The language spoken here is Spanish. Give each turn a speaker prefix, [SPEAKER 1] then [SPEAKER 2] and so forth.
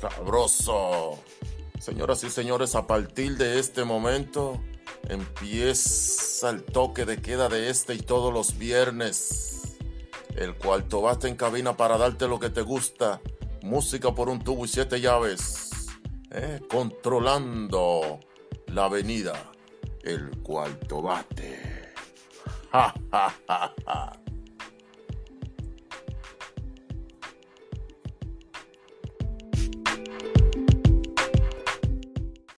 [SPEAKER 1] sabroso. Señoras y señores, a partir de este momento empieza el toque de queda de este y todos los viernes. El cuarto basta en cabina para darte lo que te gusta. Música por un tubo y siete llaves. ¿eh? Controlando la avenida. El cuarto bate. Ja, ja, ja, ja.